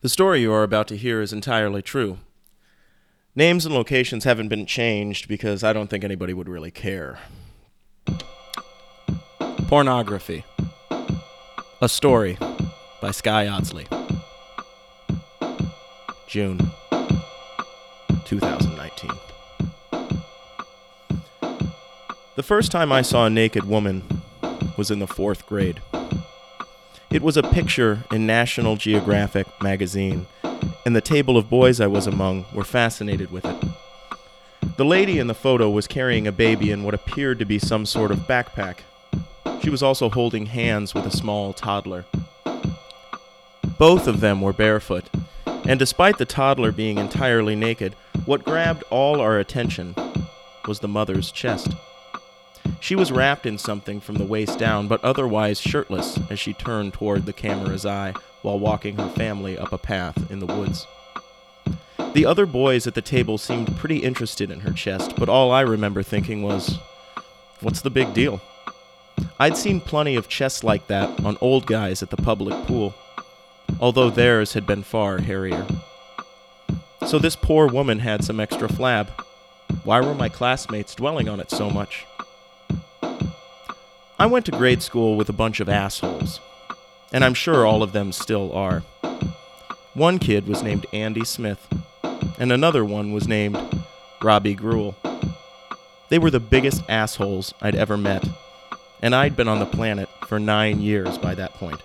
The story you are about to hear is entirely true. Names and locations haven't been changed because I don't think anybody would really care. Pornography. A story by Sky Audsley. June 2019. The first time I saw a naked woman was in the fourth grade. It was a picture in National Geographic magazine, and the table of boys I was among were fascinated with it. The lady in the photo was carrying a baby in what appeared to be some sort of backpack. She was also holding hands with a small toddler. Both of them were barefoot, and despite the toddler being entirely naked, what grabbed all our attention was the mother's chest. She was wrapped in something from the waist down, but otherwise shirtless as she turned toward the camera's eye while walking her family up a path in the woods. The other boys at the table seemed pretty interested in her chest, but all I remember thinking was, what's the big deal? I'd seen plenty of chests like that on old guys at the public pool, although theirs had been far hairier. So this poor woman had some extra flab. Why were my classmates dwelling on it so much? I went to grade school with a bunch of assholes, and I'm sure all of them still are. One kid was named Andy Smith, and another one was named Robbie Gruel. They were the biggest assholes I'd ever met, and I'd been on the planet for nine years by that point.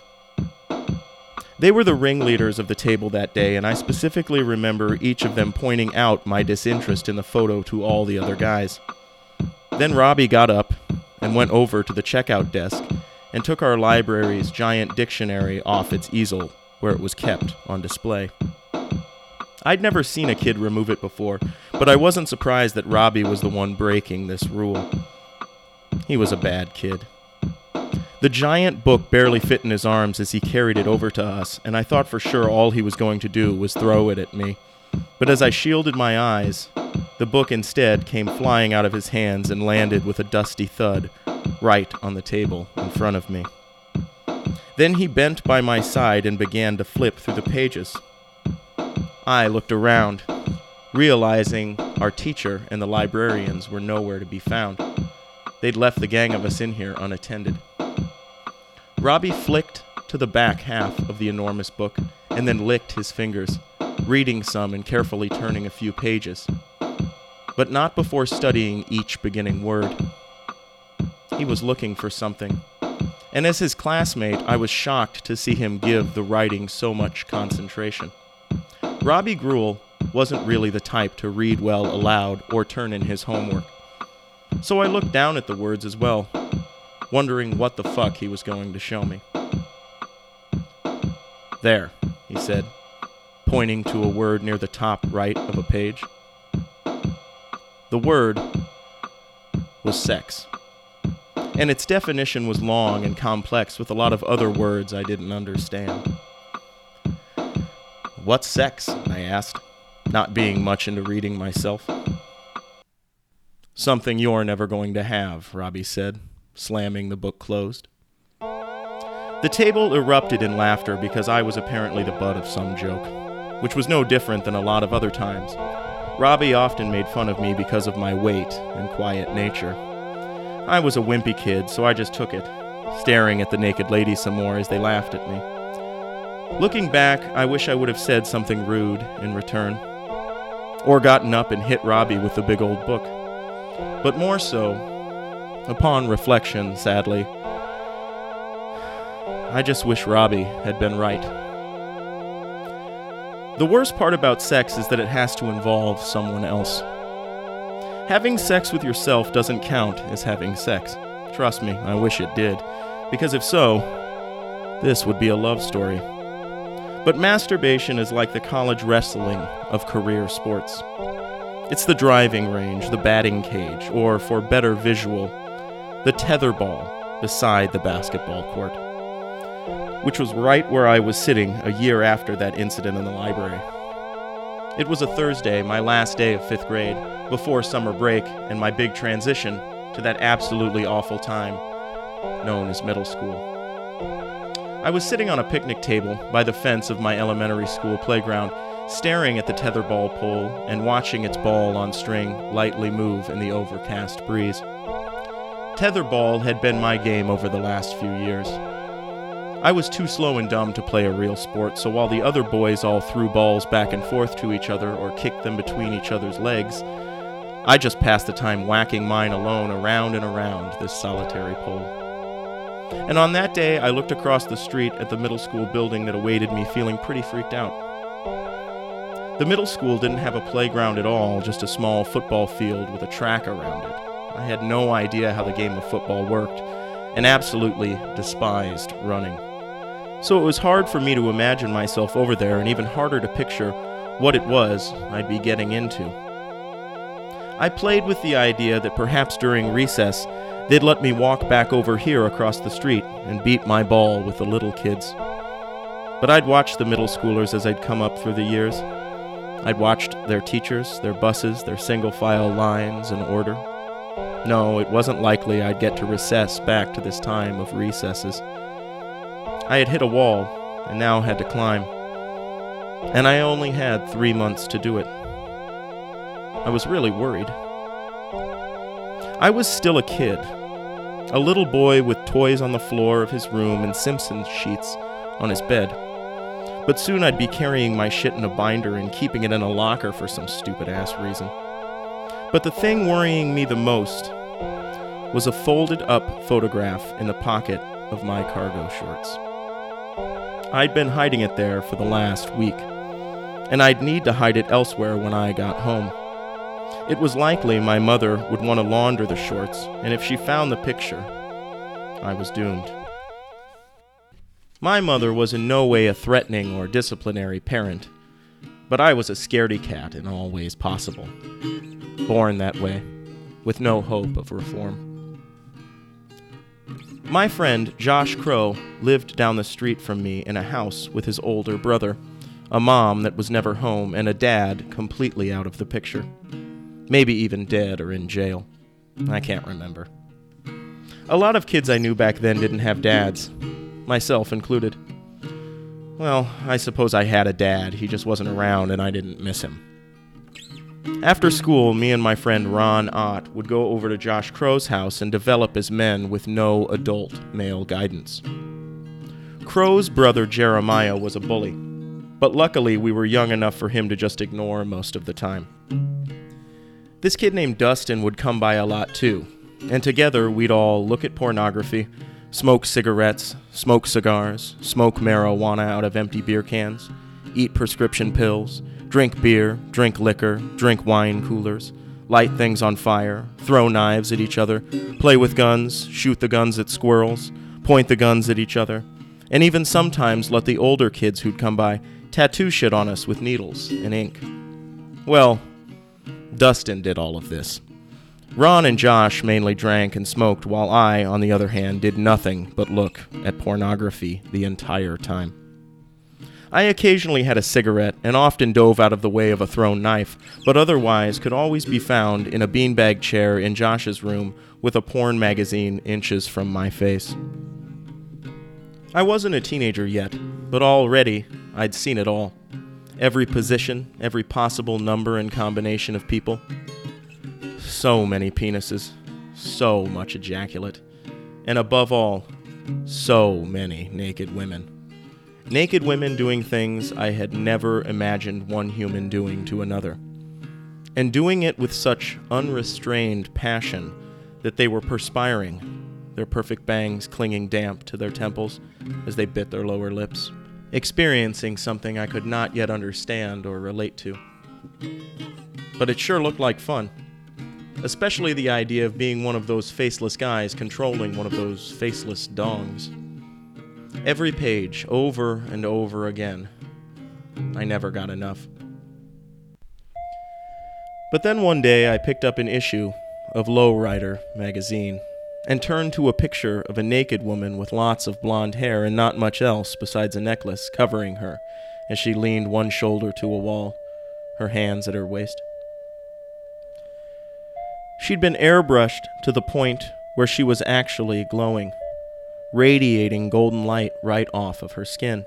They were the ringleaders of the table that day, and I specifically remember each of them pointing out my disinterest in the photo to all the other guys. Then Robbie got up and went over to the checkout desk and took our library's giant dictionary off its easel where it was kept on display. I'd never seen a kid remove it before, but I wasn't surprised that Robbie was the one breaking this rule. He was a bad kid. The giant book barely fit in his arms as he carried it over to us, and I thought for sure all he was going to do was throw it at me. But as I shielded my eyes, the book instead came flying out of his hands and landed with a dusty thud right on the table in front of me. Then he bent by my side and began to flip through the pages. I looked around, realizing our teacher and the librarians were nowhere to be found. They'd left the gang of us in here unattended. Robbie flicked to the back half of the enormous book and then licked his fingers, reading some and carefully turning a few pages but not before studying each beginning word. He was looking for something, and as his classmate, I was shocked to see him give the writing so much concentration. Robbie Gruel wasn't really the type to read well aloud or turn in his homework, so I looked down at the words as well, wondering what the fuck he was going to show me. There, he said, pointing to a word near the top right of a page. The word was sex. And its definition was long and complex with a lot of other words I didn't understand. What's sex? I asked, not being much into reading myself. Something you're never going to have, Robbie said, slamming the book closed. The table erupted in laughter because I was apparently the butt of some joke, which was no different than a lot of other times. Robbie often made fun of me because of my weight and quiet nature. I was a wimpy kid, so I just took it, staring at the naked ladies some more as they laughed at me. Looking back, I wish I would have said something rude in return, or gotten up and hit Robbie with the big old book. But more so, upon reflection, sadly, I just wish Robbie had been right. The worst part about sex is that it has to involve someone else. Having sex with yourself doesn't count as having sex. Trust me, I wish it did. Because if so, this would be a love story. But masturbation is like the college wrestling of career sports. It's the driving range, the batting cage, or for better visual, the tetherball beside the basketball court which was right where I was sitting a year after that incident in the library. It was a Thursday, my last day of fifth grade, before summer break and my big transition to that absolutely awful time known as middle school. I was sitting on a picnic table by the fence of my elementary school playground, staring at the tetherball pole and watching its ball on string lightly move in the overcast breeze. Tetherball had been my game over the last few years. I was too slow and dumb to play a real sport, so while the other boys all threw balls back and forth to each other or kicked them between each other's legs, I just passed the time whacking mine alone around and around this solitary pole. And on that day, I looked across the street at the middle school building that awaited me feeling pretty freaked out. The middle school didn't have a playground at all, just a small football field with a track around it. I had no idea how the game of football worked, and absolutely despised running. So it was hard for me to imagine myself over there, and even harder to picture what it was I'd be getting into. I played with the idea that perhaps during recess they'd let me walk back over here across the street and beat my ball with the little kids. But I'd watched the middle schoolers as I'd come up through the years. I'd watched their teachers, their buses, their single file lines and order. No, it wasn't likely I'd get to recess back to this time of recesses. I had hit a wall and now had to climb. And I only had three months to do it. I was really worried. I was still a kid, a little boy with toys on the floor of his room and Simpsons sheets on his bed. But soon I'd be carrying my shit in a binder and keeping it in a locker for some stupid ass reason. But the thing worrying me the most was a folded up photograph in the pocket of my cargo shorts. I'd been hiding it there for the last week, and I'd need to hide it elsewhere when I got home. It was likely my mother would want to launder the shorts, and if she found the picture, I was doomed. My mother was in no way a threatening or disciplinary parent, but I was a scaredy cat in all ways possible. Born that way, with no hope of reform. My friend Josh Crow lived down the street from me in a house with his older brother, a mom that was never home, and a dad completely out of the picture. Maybe even dead or in jail. I can't remember. A lot of kids I knew back then didn't have dads, myself included. Well, I suppose I had a dad, he just wasn't around and I didn't miss him. After school, me and my friend Ron Ott would go over to Josh Crow's house and develop as men with no adult male guidance. Crow's brother Jeremiah was a bully, but luckily we were young enough for him to just ignore most of the time. This kid named Dustin would come by a lot too, and together we'd all look at pornography, smoke cigarettes, smoke cigars, smoke marijuana out of empty beer cans, eat prescription pills, drink beer, drink liquor, drink wine coolers, light things on fire, throw knives at each other, play with guns, shoot the guns at squirrels, point the guns at each other, and even sometimes let the older kids who'd come by tattoo shit on us with needles and ink. Well, Dustin did all of this. Ron and Josh mainly drank and smoked, while I, on the other hand, did nothing but look at pornography the entire time. I occasionally had a cigarette and often dove out of the way of a thrown knife, but otherwise could always be found in a beanbag chair in Josh's room with a porn magazine inches from my face. I wasn't a teenager yet, but already I'd seen it all every position, every possible number and combination of people. So many penises, so much ejaculate, and above all, so many naked women. Naked women doing things I had never imagined one human doing to another. And doing it with such unrestrained passion that they were perspiring, their perfect bangs clinging damp to their temples as they bit their lower lips experiencing something I could not yet understand or relate to. But it sure looked like fun. Especially the idea of being one of those faceless guys controlling one of those faceless dongs. Every page, over and over again. I never got enough. But then one day I picked up an issue of Lowrider magazine and turned to a picture of a naked woman with lots of blonde hair and not much else besides a necklace covering her as she leaned one shoulder to a wall, her hands at her waist. She'd been airbrushed to the point where she was actually glowing, radiating golden light right off of her skin.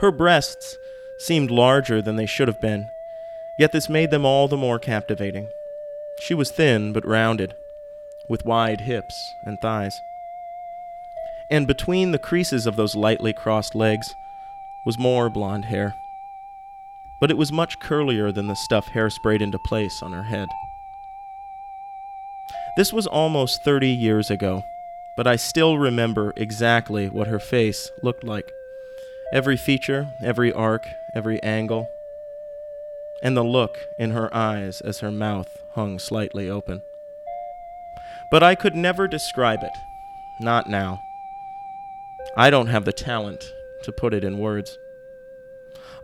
Her breasts seemed larger than they should have been, yet this made them all the more captivating. She was thin but rounded, with wide hips and thighs. And between the creases of those lightly crossed legs was more blonde hair. But it was much curlier than the stuff hairsprayed into place on her head. This was almost 30 years ago, but I still remember exactly what her face looked like. Every feature, every arc, every angle, and the look in her eyes as her mouth hung slightly open. But I could never describe it, not now. I don't have the talent to put it in words.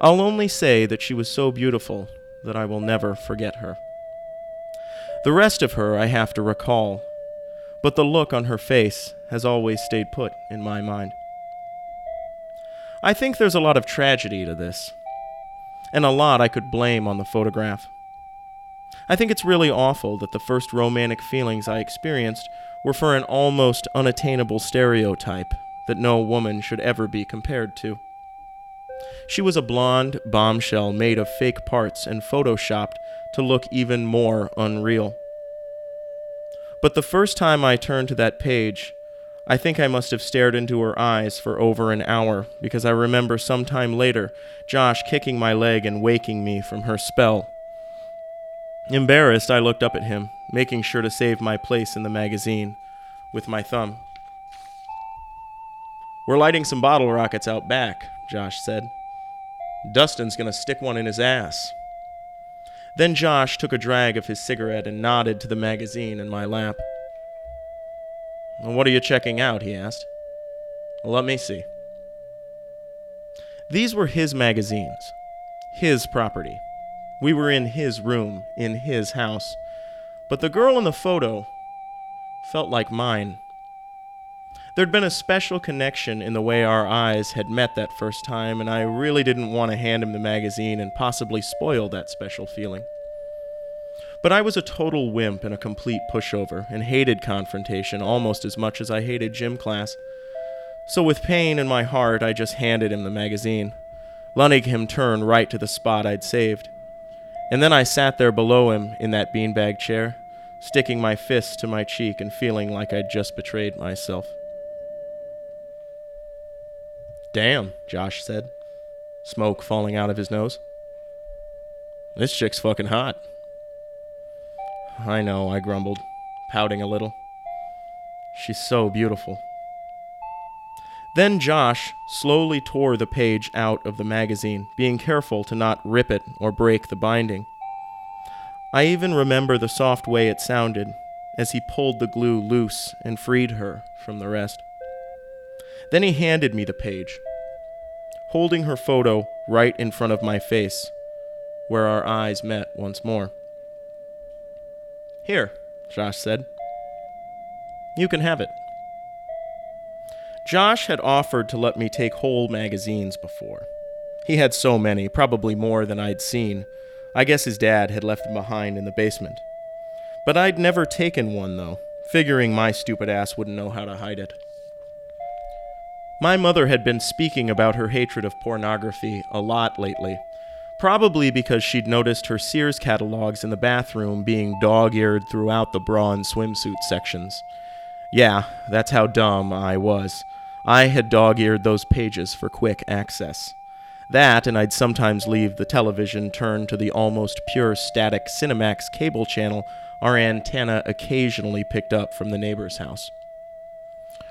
I'll only say that she was so beautiful that I will never forget her. The rest of her I have to recall, but the look on her face has always stayed put in my mind. I think there's a lot of tragedy to this, and a lot I could blame on the photograph. I think it's really awful that the first romantic feelings I experienced were for an almost unattainable stereotype that no woman should ever be compared to. She was a blonde bombshell made of fake parts and photoshopped to look even more unreal. But the first time I turned to that page, I think I must have stared into her eyes for over an hour because I remember some time later Josh kicking my leg and waking me from her spell. Embarrassed, I looked up at him, making sure to save my place in the magazine with my thumb. We're lighting some bottle rockets out back, Josh said. Dustin's gonna stick one in his ass. Then Josh took a drag of his cigarette and nodded to the magazine in my lap. What are you checking out? he asked. Let me see. These were his magazines, his property. We were in his room, in his house. But the girl in the photo felt like mine. There'd been a special connection in the way our eyes had met that first time, and I really didn't want to hand him the magazine and possibly spoil that special feeling. But I was a total wimp and a complete pushover, and hated confrontation almost as much as I hated gym class. So, with pain in my heart, I just handed him the magazine, letting him turn right to the spot I'd saved. And then I sat there below him in that beanbag chair, sticking my fist to my cheek and feeling like I'd just betrayed myself. Damn, Josh said, smoke falling out of his nose. This chick's fucking hot. I know, I grumbled, pouting a little. She's so beautiful. Then Josh slowly tore the page out of the magazine, being careful to not rip it or break the binding. I even remember the soft way it sounded as he pulled the glue loose and freed her from the rest. Then he handed me the page, holding her photo right in front of my face, where our eyes met once more. Here, Josh said. You can have it. Josh had offered to let me take whole magazines before. He had so many, probably more than I'd seen. I guess his dad had left them behind in the basement. But I'd never taken one, though, figuring my stupid ass wouldn't know how to hide it. My mother had been speaking about her hatred of pornography a lot lately, probably because she'd noticed her Sears catalogs in the bathroom being dog eared throughout the bra and swimsuit sections. Yeah, that's how dumb I was. I had dog eared those pages for quick access. That, and I'd sometimes leave the television turned to the almost pure static Cinemax cable channel our antenna occasionally picked up from the neighbor's house.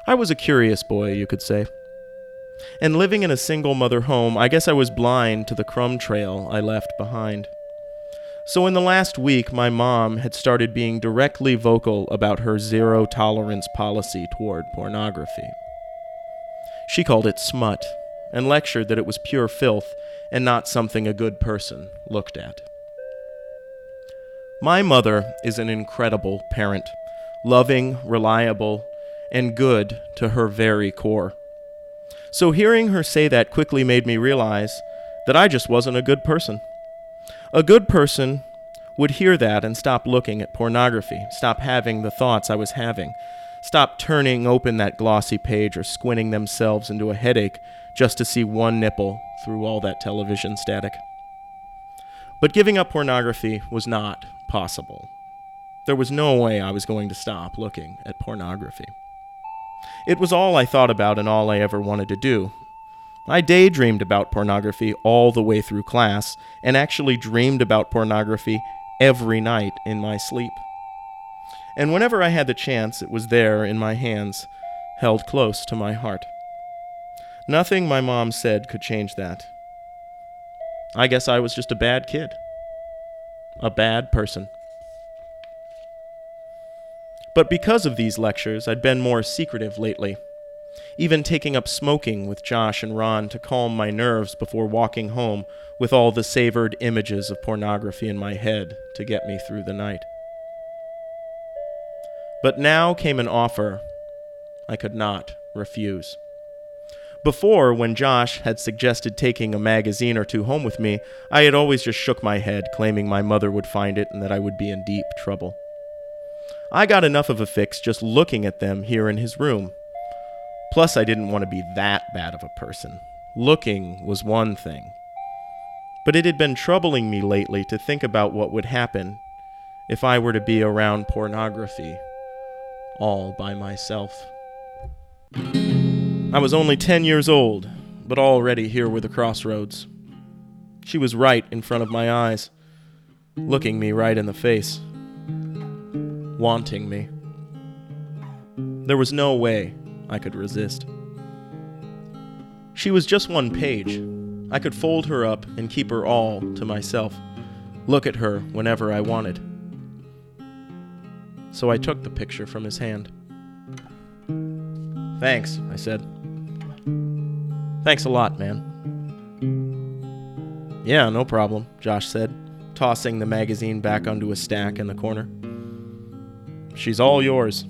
I was a curious boy, you could say. And living in a single mother home, I guess I was blind to the crumb trail I left behind. So, in the last week, my mom had started being directly vocal about her zero tolerance policy toward pornography. She called it smut and lectured that it was pure filth and not something a good person looked at. My mother is an incredible parent, loving, reliable, and good to her very core. So hearing her say that quickly made me realize that I just wasn't a good person. A good person would hear that and stop looking at pornography, stop having the thoughts I was having, stop turning open that glossy page or squinting themselves into a headache just to see one nipple through all that television static. But giving up pornography was not possible. There was no way I was going to stop looking at pornography. It was all I thought about and all I ever wanted to do. I daydreamed about pornography all the way through class and actually dreamed about pornography every night in my sleep. And whenever I had the chance, it was there in my hands, held close to my heart. Nothing my mom said could change that. I guess I was just a bad kid. A bad person. But because of these lectures, I'd been more secretive lately. Even taking up smoking with Josh and Ron to calm my nerves before walking home with all the savored images of pornography in my head to get me through the night. But now came an offer I could not refuse. Before, when Josh had suggested taking a magazine or two home with me, I had always just shook my head, claiming my mother would find it and that I would be in deep trouble. I got enough of a fix just looking at them here in his room. Plus, I didn't want to be that bad of a person. Looking was one thing. But it had been troubling me lately to think about what would happen if I were to be around pornography all by myself. I was only 10 years old, but already here were the crossroads. She was right in front of my eyes, looking me right in the face, wanting me. There was no way I could resist. She was just one page. I could fold her up and keep her all to myself, look at her whenever I wanted so I took the picture from his hand. Thanks, I said. Thanks a lot, man. Yeah, no problem, Josh said, tossing the magazine back onto a stack in the corner. She's all yours.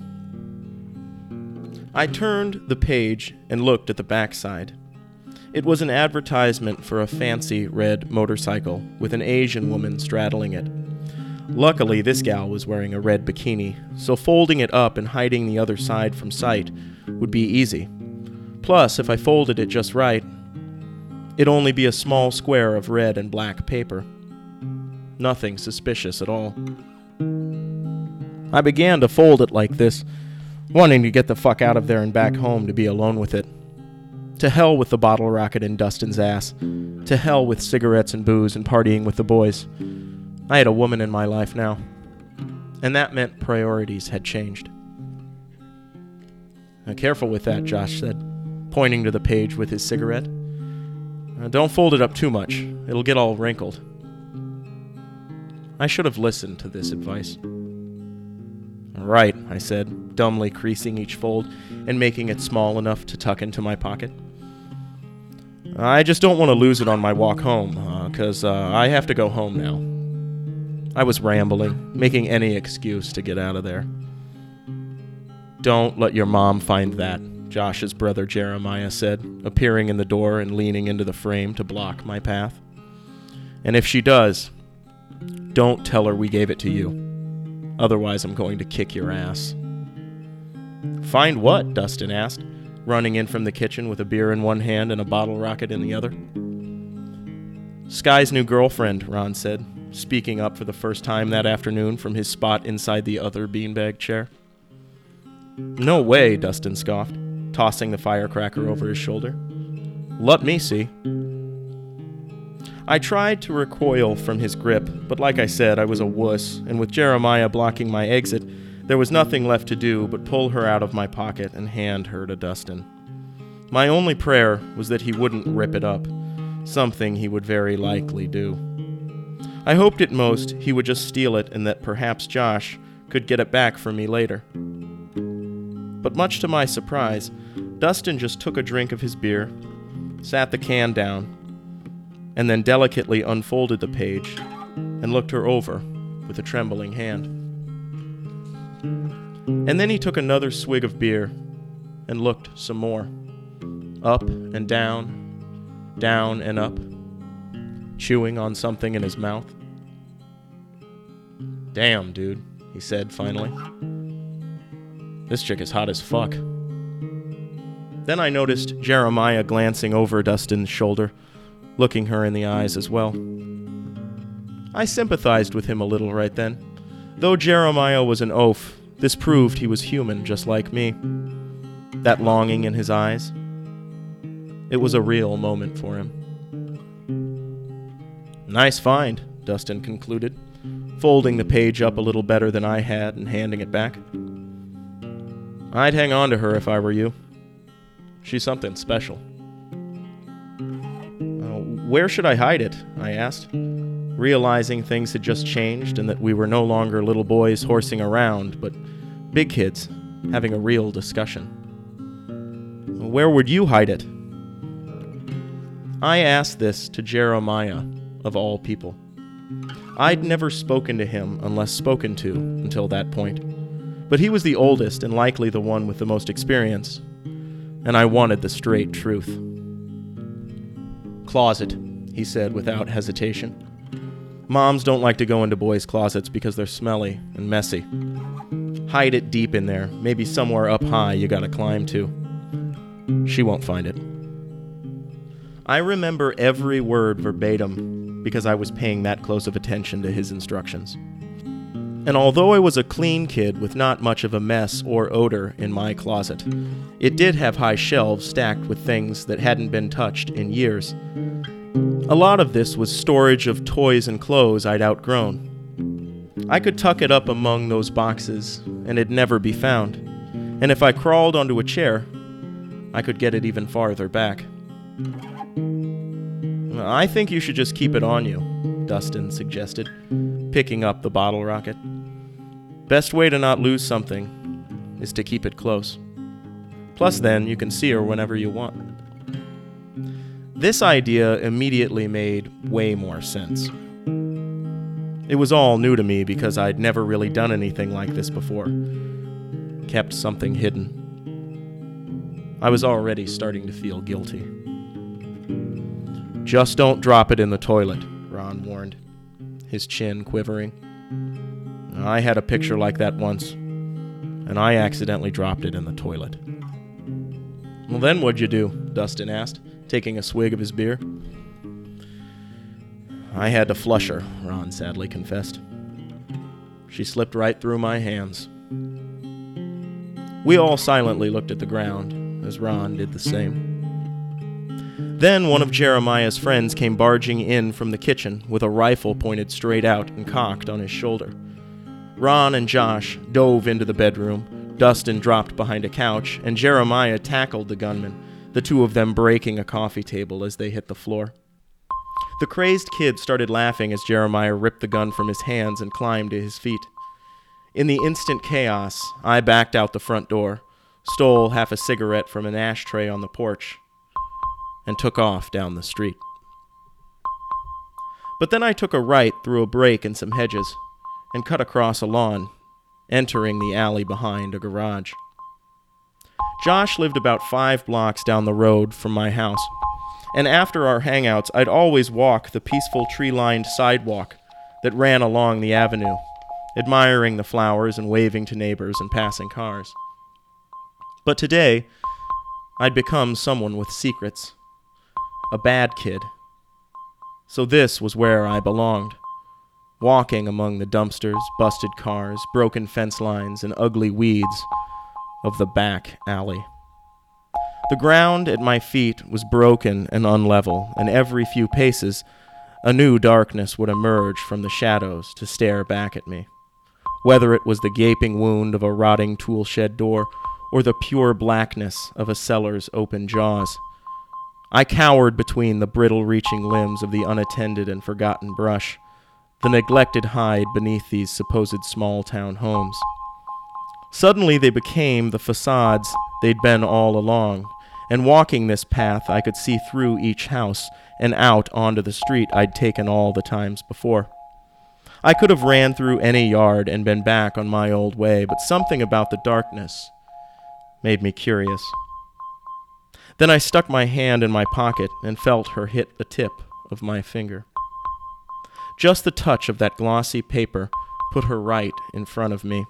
I turned the page and looked at the backside. It was an advertisement for a fancy red motorcycle with an Asian woman straddling it. Luckily, this gal was wearing a red bikini, so folding it up and hiding the other side from sight would be easy. Plus, if I folded it just right, it'd only be a small square of red and black paper. Nothing suspicious at all. I began to fold it like this, wanting to get the fuck out of there and back home to be alone with it. To hell with the bottle rocket in Dustin's ass. To hell with cigarettes and booze and partying with the boys. I had a woman in my life now, and that meant priorities had changed. Now, careful with that, Josh said, pointing to the page with his cigarette. Uh, don't fold it up too much, it'll get all wrinkled. I should have listened to this advice. Right, I said, dumbly creasing each fold and making it small enough to tuck into my pocket. I just don't want to lose it on my walk home, because uh, uh, I have to go home now. I was rambling, making any excuse to get out of there. Don't let your mom find that, Josh's brother Jeremiah said, appearing in the door and leaning into the frame to block my path. And if she does, don't tell her we gave it to you. Otherwise, I'm going to kick your ass. Find what? Dustin asked, running in from the kitchen with a beer in one hand and a bottle rocket in the other. Sky's new girlfriend, Ron said, speaking up for the first time that afternoon from his spot inside the other beanbag chair. No way, Dustin scoffed, tossing the firecracker over his shoulder. Let me see. I tried to recoil from his grip, but like I said, I was a wuss, and with Jeremiah blocking my exit, there was nothing left to do but pull her out of my pocket and hand her to Dustin. My only prayer was that he wouldn't rip it up, something he would very likely do. I hoped at most he would just steal it and that perhaps Josh could get it back for me later. But much to my surprise, Dustin just took a drink of his beer, sat the can down, and then delicately unfolded the page and looked her over with a trembling hand. And then he took another swig of beer and looked some more. Up and down, down and up chewing on something in his mouth. Damn, dude, he said finally. This chick is hot as fuck. Then I noticed Jeremiah glancing over Dustin's shoulder, looking her in the eyes as well. I sympathized with him a little right then. Though Jeremiah was an oaf, this proved he was human just like me. That longing in his eyes. It was a real moment for him. Nice find, Dustin concluded, folding the page up a little better than I had and handing it back. I'd hang on to her if I were you. She's something special. Where should I hide it? I asked, realizing things had just changed and that we were no longer little boys horsing around, but big kids having a real discussion. Where would you hide it? I asked this to Jeremiah, of all people. I'd never spoken to him unless spoken to until that point. But he was the oldest and likely the one with the most experience, and I wanted the straight truth. Closet, he said without hesitation. Moms don't like to go into boys' closets because they're smelly and messy. Hide it deep in there, maybe somewhere up high you gotta climb to. She won't find it. I remember every word verbatim because I was paying that close of attention to his instructions. And although I was a clean kid with not much of a mess or odor in my closet, it did have high shelves stacked with things that hadn't been touched in years. A lot of this was storage of toys and clothes I'd outgrown. I could tuck it up among those boxes, and it'd never be found. And if I crawled onto a chair, I could get it even farther back. I think you should just keep it on you, Dustin suggested, picking up the bottle rocket. Best way to not lose something is to keep it close. Plus, then, you can see her whenever you want. This idea immediately made way more sense. It was all new to me because I'd never really done anything like this before. Kept something hidden. I was already starting to feel guilty. Just don't drop it in the toilet, Ron warned, his chin quivering. I had a picture like that once, and I accidentally dropped it in the toilet. Well, then what'd you do? Dustin asked, taking a swig of his beer. I had to flush her, Ron sadly confessed. She slipped right through my hands. We all silently looked at the ground, as Ron did the same. Then one of Jeremiah's friends came barging in from the kitchen with a rifle pointed straight out and cocked on his shoulder. Ron and Josh dove into the bedroom, Dustin dropped behind a couch, and Jeremiah tackled the gunman, the two of them breaking a coffee table as they hit the floor. The crazed kid started laughing as Jeremiah ripped the gun from his hands and climbed to his feet. In the instant chaos, I backed out the front door, stole half a cigarette from an ashtray on the porch, and took off down the street. But then I took a right through a break in some hedges and cut across a lawn, entering the alley behind a garage. Josh lived about five blocks down the road from my house, and after our hangouts, I'd always walk the peaceful tree lined sidewalk that ran along the avenue, admiring the flowers and waving to neighbors and passing cars. But today, I'd become someone with secrets a bad kid. So this was where I belonged. Walking among the dumpsters, busted cars, broken fence lines, and ugly weeds of the back alley. The ground at my feet was broken and unlevel, and every few paces, a new darkness would emerge from the shadows to stare back at me. Whether it was the gaping wound of a rotting tool shed door or the pure blackness of a cellar's open jaws. I cowered between the brittle reaching limbs of the unattended and forgotten brush, the neglected hide beneath these supposed small town homes. Suddenly they became the facades they'd been all along, and walking this path I could see through each house and out onto the street I'd taken all the times before. I could have ran through any yard and been back on my old way, but something about the darkness made me curious. Then I stuck my hand in my pocket and felt her hit the tip of my finger. Just the touch of that glossy paper put her right in front of me.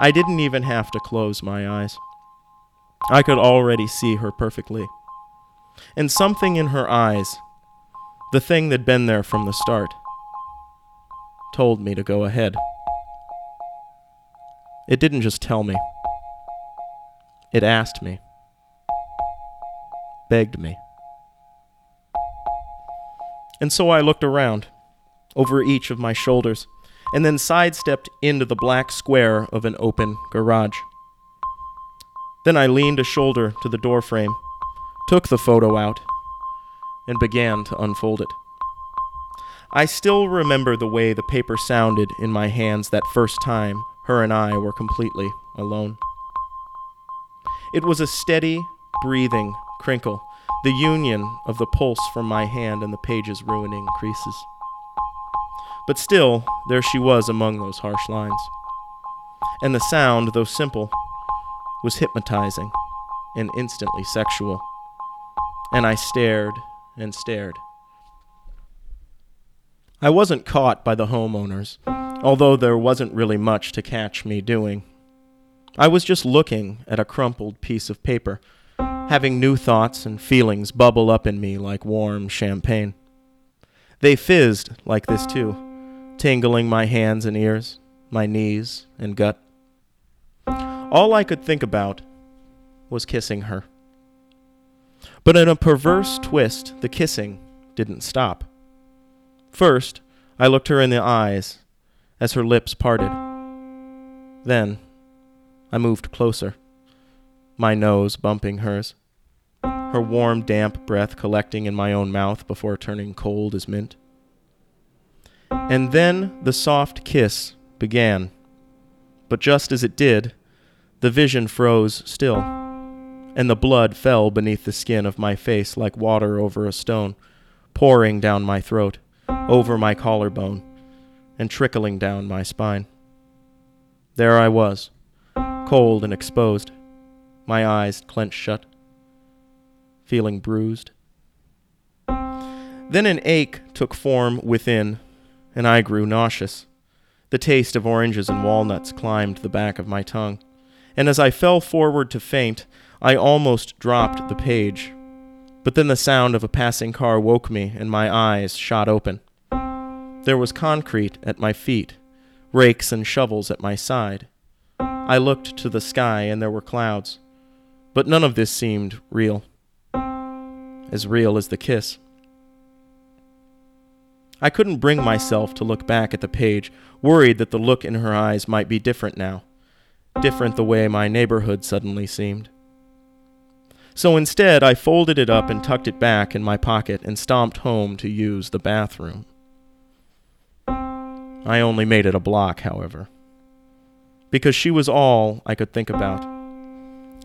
I didn't even have to close my eyes. I could already see her perfectly. And something in her eyes, the thing that'd been there from the start, told me to go ahead. It didn't just tell me, it asked me, begged me. And so I looked around, over each of my shoulders, and then sidestepped into the black square of an open garage. Then I leaned a shoulder to the doorframe, took the photo out, and began to unfold it. I still remember the way the paper sounded in my hands that first time her and I were completely alone. It was a steady, breathing crinkle, the union of the pulse from my hand and the page's ruining creases. But still, there she was among those harsh lines. And the sound, though simple, was hypnotizing and instantly sexual. And I stared and stared. I wasn't caught by the homeowners, although there wasn't really much to catch me doing. I was just looking at a crumpled piece of paper, having new thoughts and feelings bubble up in me like warm champagne. They fizzed like this too, tingling my hands and ears, my knees and gut. All I could think about was kissing her. But in a perverse twist, the kissing didn't stop. First, I looked her in the eyes as her lips parted. Then, I moved closer, my nose bumping hers, her warm, damp breath collecting in my own mouth before turning cold as mint. And then the soft kiss began. But just as it did, the vision froze still, and the blood fell beneath the skin of my face like water over a stone, pouring down my throat, over my collarbone, and trickling down my spine. There I was, cold and exposed, my eyes clenched shut, feeling bruised. Then an ache took form within, and I grew nauseous. The taste of oranges and walnuts climbed the back of my tongue and as I fell forward to faint, I almost dropped the page. But then the sound of a passing car woke me, and my eyes shot open. There was concrete at my feet, rakes and shovels at my side. I looked to the sky, and there were clouds. But none of this seemed real. As real as the kiss. I couldn't bring myself to look back at the page, worried that the look in her eyes might be different now different the way my neighborhood suddenly seemed. So instead, I folded it up and tucked it back in my pocket and stomped home to use the bathroom. I only made it a block, however, because she was all I could think about.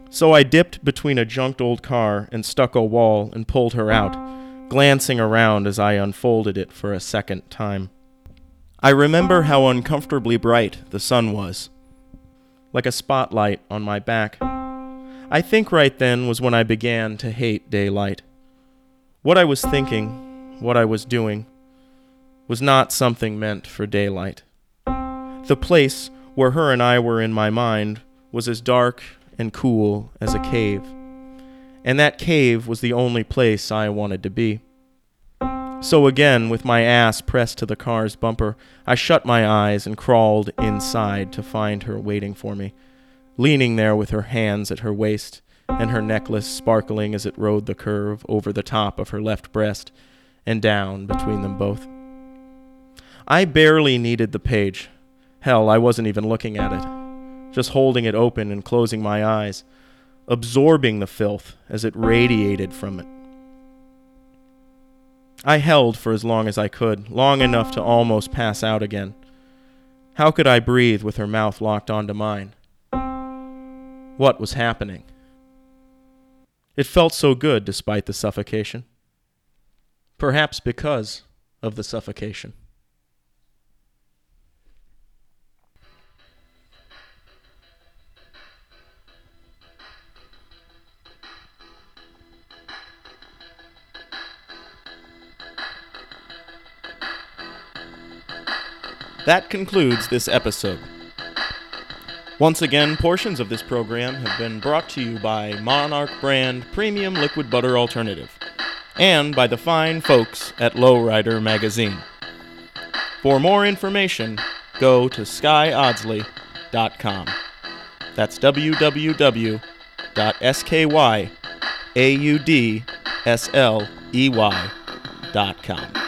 So I dipped between a junked old car and stucco wall and pulled her out, glancing around as I unfolded it for a second time. I remember how uncomfortably bright the sun was like a spotlight on my back. I think right then was when I began to hate daylight. What I was thinking, what I was doing, was not something meant for daylight. The place where her and I were in my mind was as dark and cool as a cave. And that cave was the only place I wanted to be. So again, with my ass pressed to the car's bumper, I shut my eyes and crawled inside to find her waiting for me, leaning there with her hands at her waist and her necklace sparkling as it rode the curve over the top of her left breast and down between them both. I barely needed the page. Hell, I wasn't even looking at it, just holding it open and closing my eyes, absorbing the filth as it radiated from it. I held for as long as I could, long enough to almost pass out again. How could I breathe with her mouth locked onto mine? What was happening? It felt so good despite the suffocation. Perhaps because of the suffocation. That concludes this episode. Once again, portions of this program have been brought to you by Monarch brand premium liquid butter alternative and by the fine folks at Lowrider Magazine. For more information, go to skyaudsley.com. That's www.skyaudsley.com.